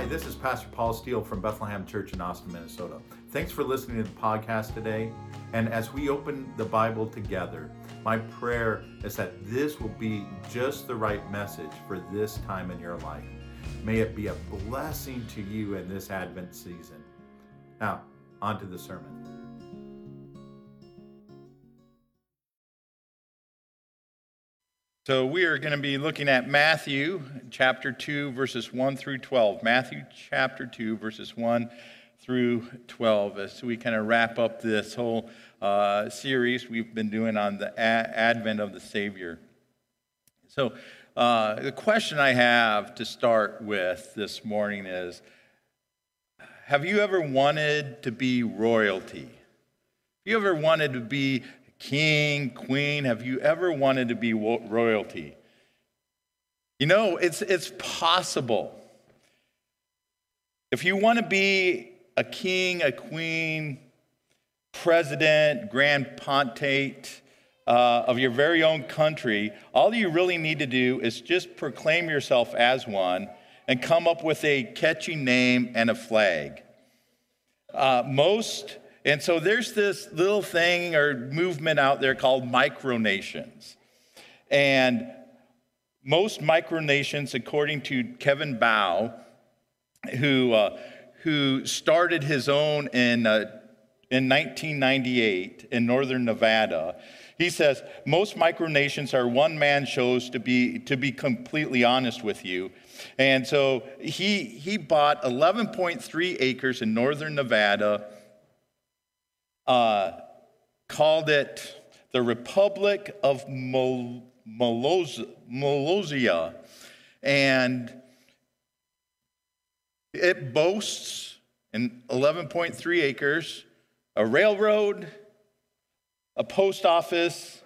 Hi, this is Pastor Paul Steele from Bethlehem Church in Austin, Minnesota. Thanks for listening to the podcast today. And as we open the Bible together, my prayer is that this will be just the right message for this time in your life. May it be a blessing to you in this Advent season. Now, on to the sermon. So, we are going to be looking at Matthew chapter 2, verses 1 through 12. Matthew chapter 2, verses 1 through 12, as we kind of wrap up this whole uh, series we've been doing on the a- advent of the Savior. So, uh, the question I have to start with this morning is Have you ever wanted to be royalty? Have you ever wanted to be king, queen? Have you ever wanted to be royalty? You know, it's, it's possible. If you want to be a king, a queen, president, grand potentate uh, of your very own country, all you really need to do is just proclaim yourself as one and come up with a catchy name and a flag. Uh, most and so there's this little thing or movement out there called micronations. And most micronations, according to Kevin Baugh, who, uh, who started his own in, uh, in 1998 in northern Nevada, he says most micronations are one man shows to be, to be completely honest with you. And so he, he bought 11.3 acres in northern Nevada uh, called it the Republic of Mol- Molossia. And it boasts in 11.3 acres a railroad, a post office,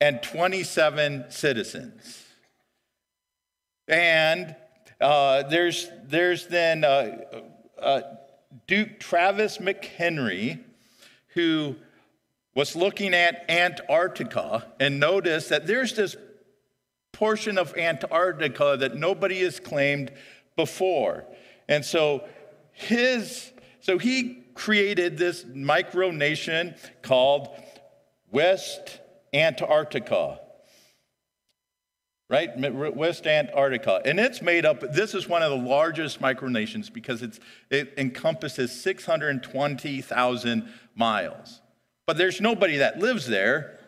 and 27 citizens. And uh, there's, there's then uh, uh, Duke Travis McHenry, who was looking at Antarctica and noticed that there's this portion of Antarctica that nobody has claimed before. And so his so he created this micronation called West Antarctica. Right? West Antarctica. And it's made up, this is one of the largest micronations because it's, it encompasses 620,000 miles. But there's nobody that lives there,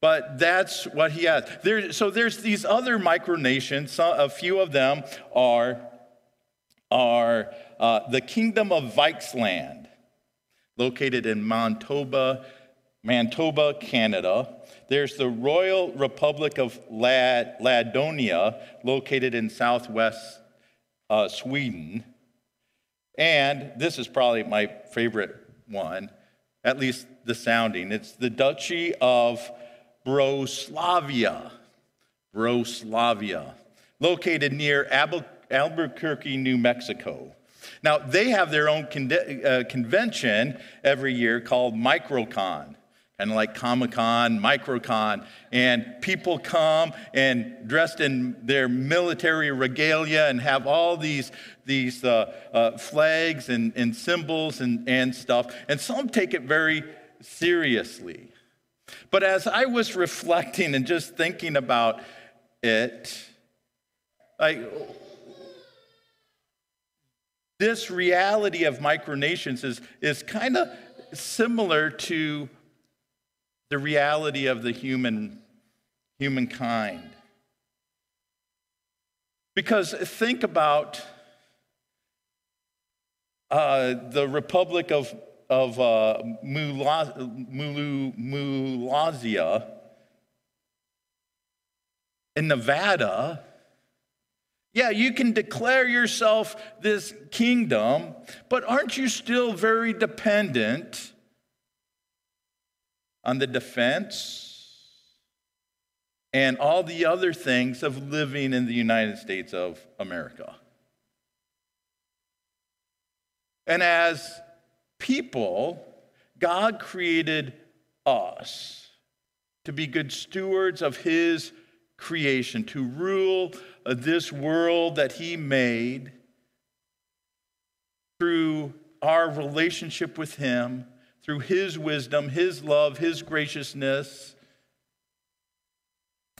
but that's what he has. There, so there's these other micronations. a few of them are, are uh, the Kingdom of Viksland, located in Manitoba, Manitoba, Canada. There's the Royal Republic of Lad- Ladonia, located in southwest uh, Sweden. And this is probably my favorite one, at least the sounding. It's the Duchy of Broslavia. Broslavia, located near Albuquerque, New Mexico. Now, they have their own con- uh, convention every year called Microcon of like Comic Con, Microcon, and people come and dressed in their military regalia and have all these, these uh, uh, flags and, and symbols and, and stuff. And some take it very seriously. But as I was reflecting and just thinking about it, like, this reality of micronations is, is kind of similar to the reality of the human humankind. Because think about uh, the Republic of, of uh, Molossia in Nevada. Yeah, you can declare yourself this kingdom, but aren't you still very dependent on the defense and all the other things of living in the United States of America. And as people, God created us to be good stewards of His creation, to rule this world that He made through our relationship with Him, through His wisdom, His love, His graciousness.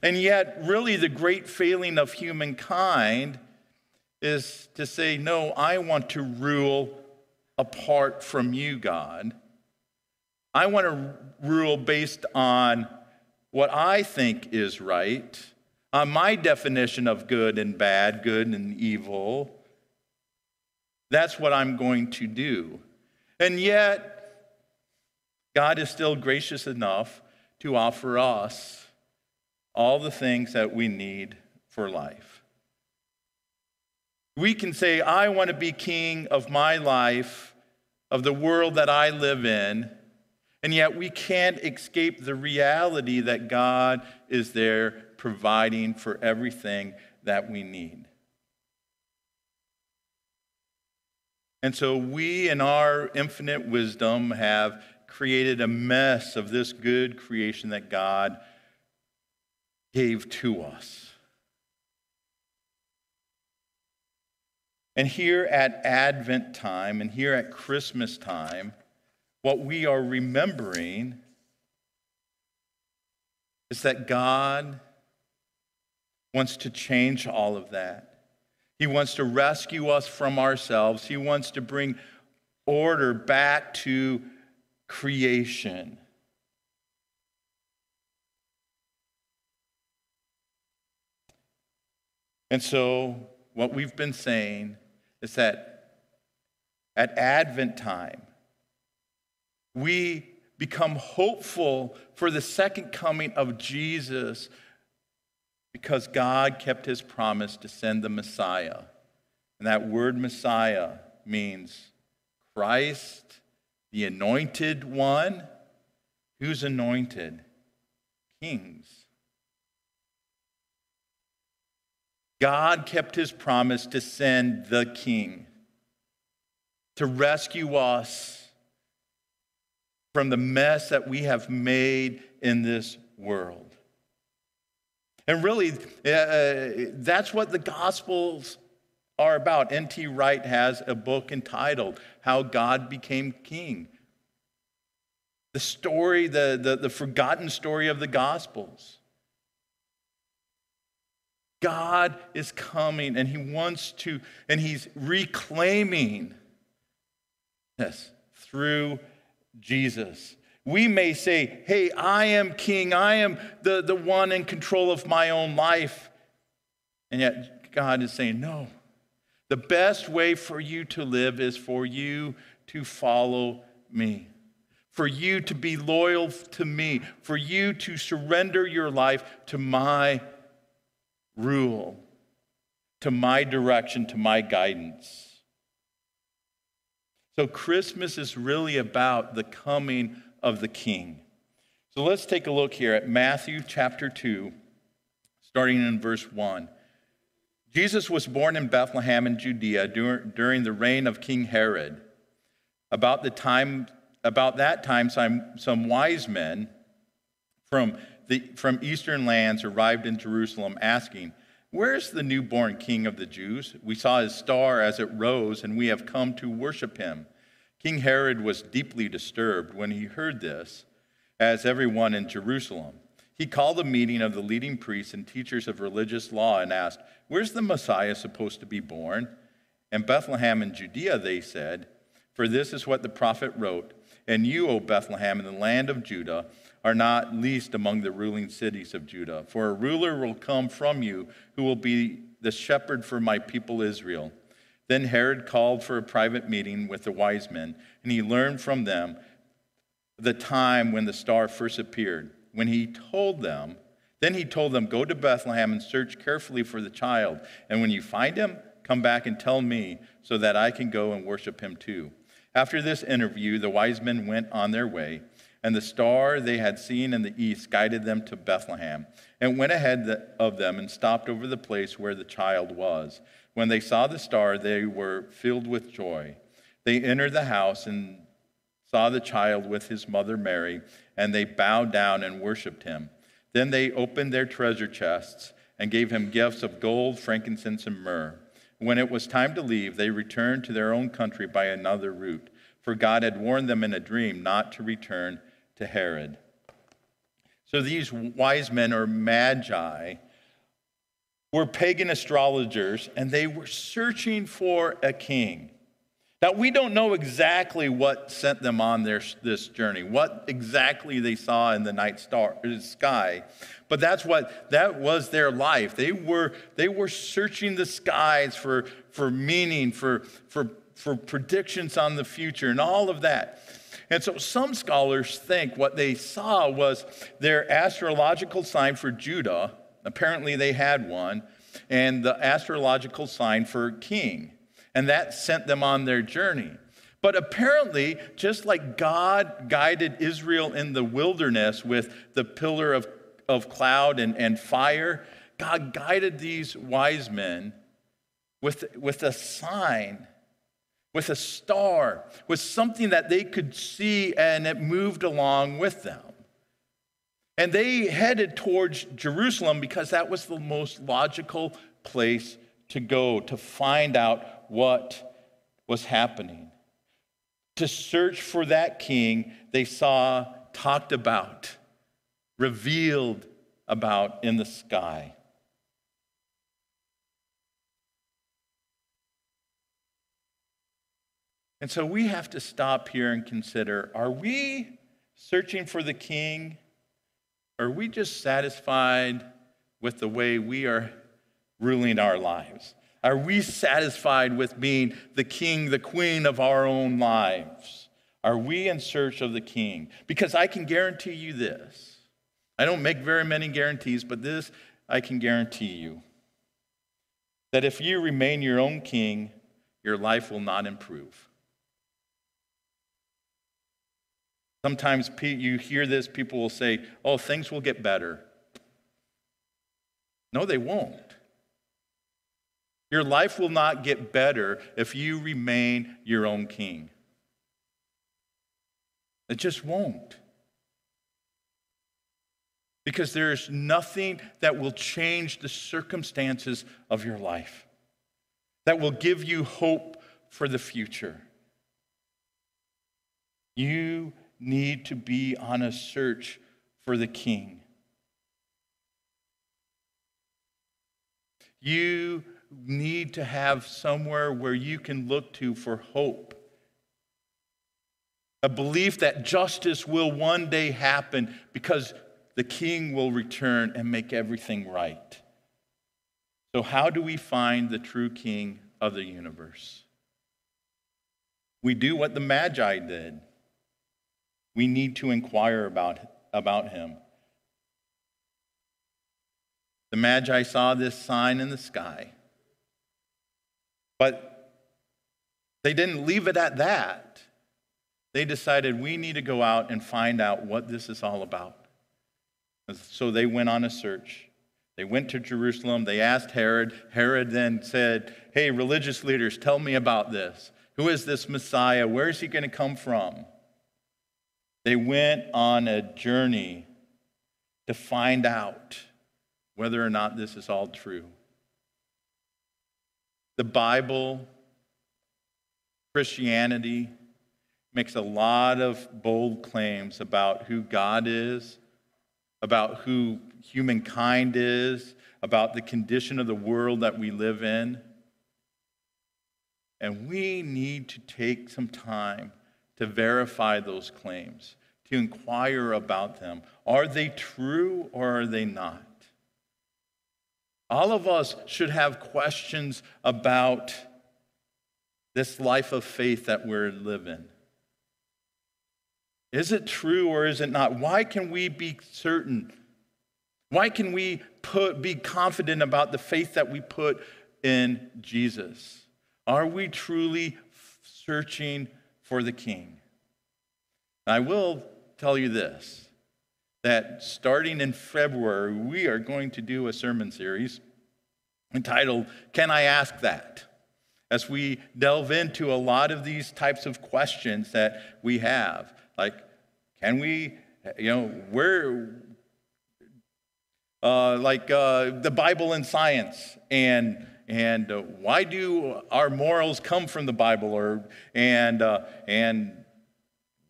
And yet, really, the great failing of humankind is to say, No, I want to rule apart from you, God. I want to rule based on what I think is right, on my definition of good and bad, good and evil. That's what I'm going to do. And yet, God is still gracious enough to offer us all the things that we need for life. We can say, I want to be king of my life, of the world that I live in, and yet we can't escape the reality that God is there providing for everything that we need. And so we, in our infinite wisdom, have created a mess of this good creation that God gave to us. And here at Advent time and here at Christmas time, what we are remembering is that God wants to change all of that. He wants to rescue us from ourselves. He wants to bring order back to creation. And so, what we've been saying is that at Advent time, we become hopeful for the second coming of Jesus because God kept his promise to send the Messiah. And that word Messiah means Christ, the anointed one. Who's anointed? Kings. God kept his promise to send the king to rescue us from the mess that we have made in this world. And really, uh, uh that's what the Gospels are about. N.T. Wright has a book entitled How God Became King. The story, the, the, the forgotten story of the Gospels. God is coming and he wants to, and he's reclaiming this through Jesus. We may say, Hey, I am king, I am the, the one in control of my own life. And yet, God is saying, No. The best way for you to live is for you to follow me, for you to be loyal to me, for you to surrender your life to my rule, to my direction, to my guidance. So, Christmas is really about the coming of the King. So, let's take a look here at Matthew chapter 2, starting in verse 1. Jesus was born in Bethlehem in Judea during the reign of King Herod. About, the time, about that time, some, some wise men from, the, from eastern lands arrived in Jerusalem asking, Where's the newborn king of the Jews? We saw his star as it rose, and we have come to worship him. King Herod was deeply disturbed when he heard this, as everyone in Jerusalem. He called a meeting of the leading priests and teachers of religious law and asked, Where's the Messiah supposed to be born? In Bethlehem in Judea, they said, For this is what the prophet wrote And you, O Bethlehem, in the land of Judah, are not least among the ruling cities of Judah. For a ruler will come from you who will be the shepherd for my people Israel. Then Herod called for a private meeting with the wise men, and he learned from them the time when the star first appeared. When he told them, then he told them, Go to Bethlehem and search carefully for the child. And when you find him, come back and tell me so that I can go and worship him too. After this interview, the wise men went on their way and the star they had seen in the east guided them to Bethlehem, and went ahead of them and stopped over the place where the child was. When they saw the star, they were filled with joy. They entered the house and saw the child with his mother Mary, and they bowed down and worshiped him. Then they opened their treasure chests and gave him gifts of gold, frankincense, and myrrh. when it was time to leave, they returned to their own country by another route, for God had warned them in a dream not to return to Herod. So these wise men or magi were pagan astrologers and they were searching for a king. Now, we don't know exactly what sent them on their, this journey, what exactly they saw in the night star, sky, but that's what, that was their life. They were, they were searching the skies for, for meaning, for, for, for predictions on the future, and all of that. And so some scholars think what they saw was their astrological sign for Judah. Apparently, they had one, and the astrological sign for king and that sent them on their journey. But apparently, just like God guided Israel in the wilderness with the pillar of, of cloud and, and fire, God guided these wise men with, with a sign, with a star, with something that they could see and it moved along with them. And they headed towards Jerusalem because that was the most logical place to go to find out what was happening. To search for that king they saw talked about, revealed about in the sky. And so we have to stop here and consider are we searching for the king? Or are we just satisfied with the way we are ruling our lives? Are we satisfied with being the king, the queen of our own lives? Are we in search of the king? Because I can guarantee you this. I don't make very many guarantees, but this I can guarantee you that if you remain your own king, your life will not improve. Sometimes you hear this, people will say, oh, things will get better. No, they won't. Your life will not get better if you remain your own king. It just won't. Because there's nothing that will change the circumstances of your life, that will give you hope for the future. You need to be on a search for the king. You need to have somewhere where you can look to for hope. A belief that justice will one day happen because the king will return and make everything right. So, how do we find the true king of the universe? We do what the Magi did. We need to inquire about, about him. The Magi saw this sign in the sky. But they didn't leave it at that. They decided we need to go out and find out what this is all about. So they went on a search. They went to Jerusalem. They asked Herod. Herod then said, Hey, religious leaders, tell me about this. Who is this Messiah? Where is he going to come from? They went on a journey to find out whether or not this is all true. The Bible, Christianity, makes a lot of bold claims about who God is, about who humankind is, about the condition of the world that we live in. And we need to take some time to verify those claims, to inquire about them. Are they true or are they not? All of us should have questions about this life of faith that we're living. Is it true or is it not? Why can we be certain? Why can we put, be confident about the faith that we put in Jesus? Are we truly searching for the King? I will tell you this that starting in February, we are going to do a sermon series entitled, Can I Ask That? As we delve into a lot of these types of questions that we have, like, can we, you know, where, uh, like uh, the Bible and science, and and uh, why do our morals come from the Bible? Or, and, uh, and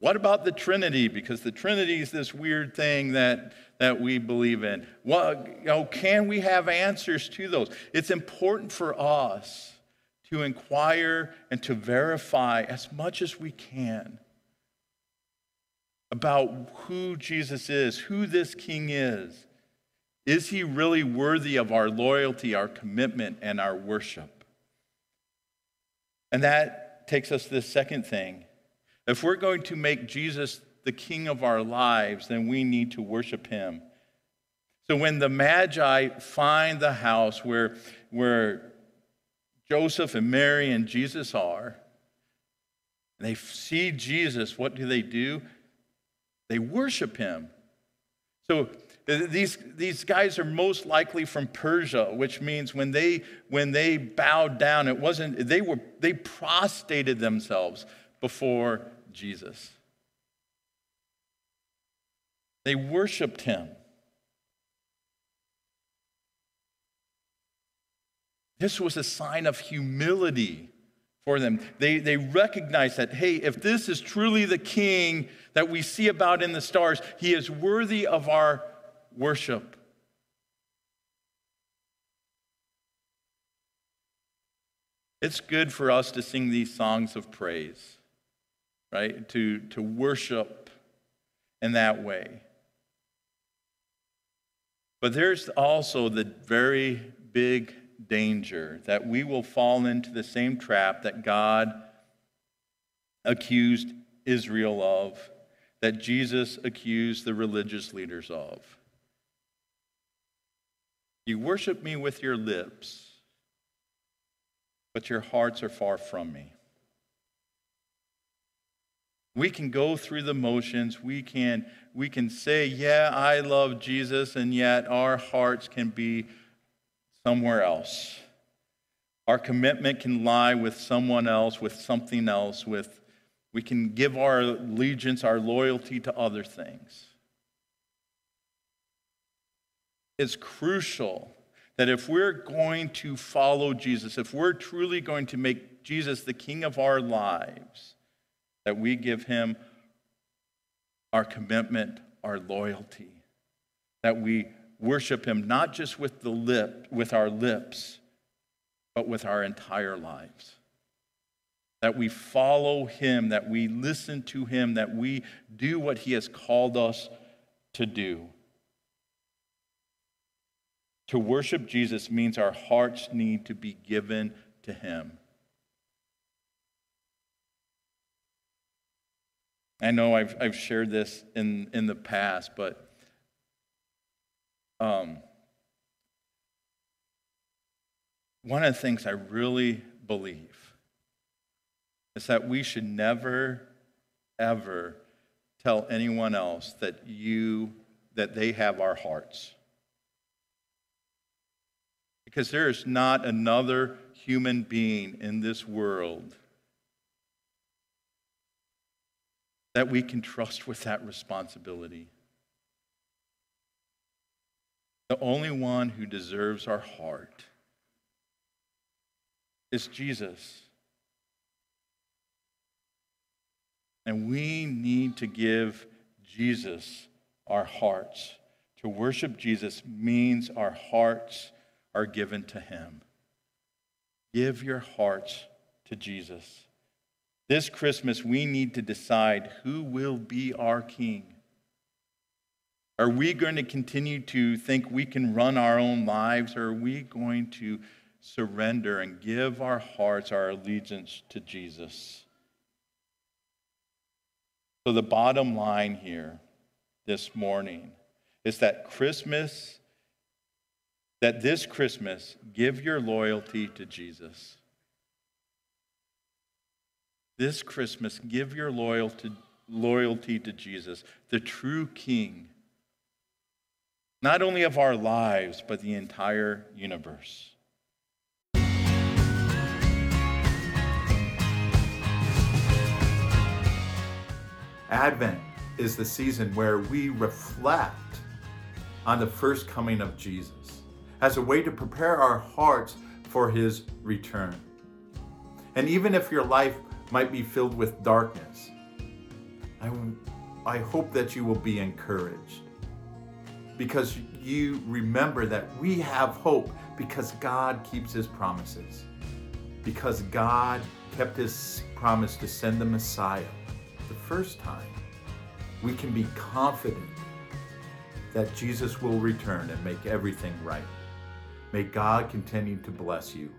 what about the Trinity? Because the Trinity is this weird thing that, that we believe in. Well, you know, can we have answers to those? It's important for us to inquire and to verify as much as we can about who Jesus is, who this king is. Is he really worthy of our loyalty, our commitment, and our worship? And that takes us to the second thing. If we're going to make Jesus the king of our lives, then we need to worship him. So when the Magi find the house where, where Joseph and Mary and Jesus are, and they see Jesus, what do they do? They worship him. So uh, these, these guys are most likely from Persia, which means when they when they bowed down, it wasn't they were they prostrated themselves before Jesus. They worshiped him. This was a sign of humility for them. They, they recognize that, hey, if this is truly the king that we see about in the stars, he is worthy of our worship. It's good for us to sing these songs of praise, right? To, to worship in that way. But there's also the very big danger that we will fall into the same trap that God accused Israel of, that Jesus accused the religious leaders of. You worship me with your lips, but your hearts are far from me. We can go through the motions. We can, we can say, Yeah, I love Jesus, and yet our hearts can be somewhere else. Our commitment can lie with someone else, with something else, with we can give our allegiance, our loyalty to other things. It's crucial that if we're going to follow Jesus, if we're truly going to make Jesus the king of our lives, that we give him our commitment, our loyalty, that we worship him not just with the lip with our lips but with our entire lives. That we follow him that we listen to him that we do what he has called us to do. To worship Jesus means our hearts need to be given to him I know I've, I've shared this in, in the past, but um, one of the things I really believe is that we should never, ever tell anyone else that you that they have our hearts. Because there is not another human being in this world that we can trust with that responsibility. The only one who deserves our heart is Jesus. And we need to give Jesus our hearts. To worship Jesus means our hearts are given to Him. Give your hearts to Jesus. This Christmas, we need to decide who will be our King. Are we going to continue to think we can run our own lives, or are we going to surrender and give our hearts, our allegiance to Jesus? So, the bottom line here this morning is that Christmas, that this Christmas, give your loyalty to Jesus. This Christmas, give your loyalty, loyalty to Jesus, the true King not only of our lives, but the entire universe. Advent is the season where we reflect on the first coming of Jesus as a way to prepare our hearts for his return. And even if your life might be filled with darkness, I, I hope that you will be encouraged because you remember that we have hope because God keeps his promises. Because God kept his promise to send the Messiah the first time, we can be confident that Jesus will return and make everything right. May God continue to bless you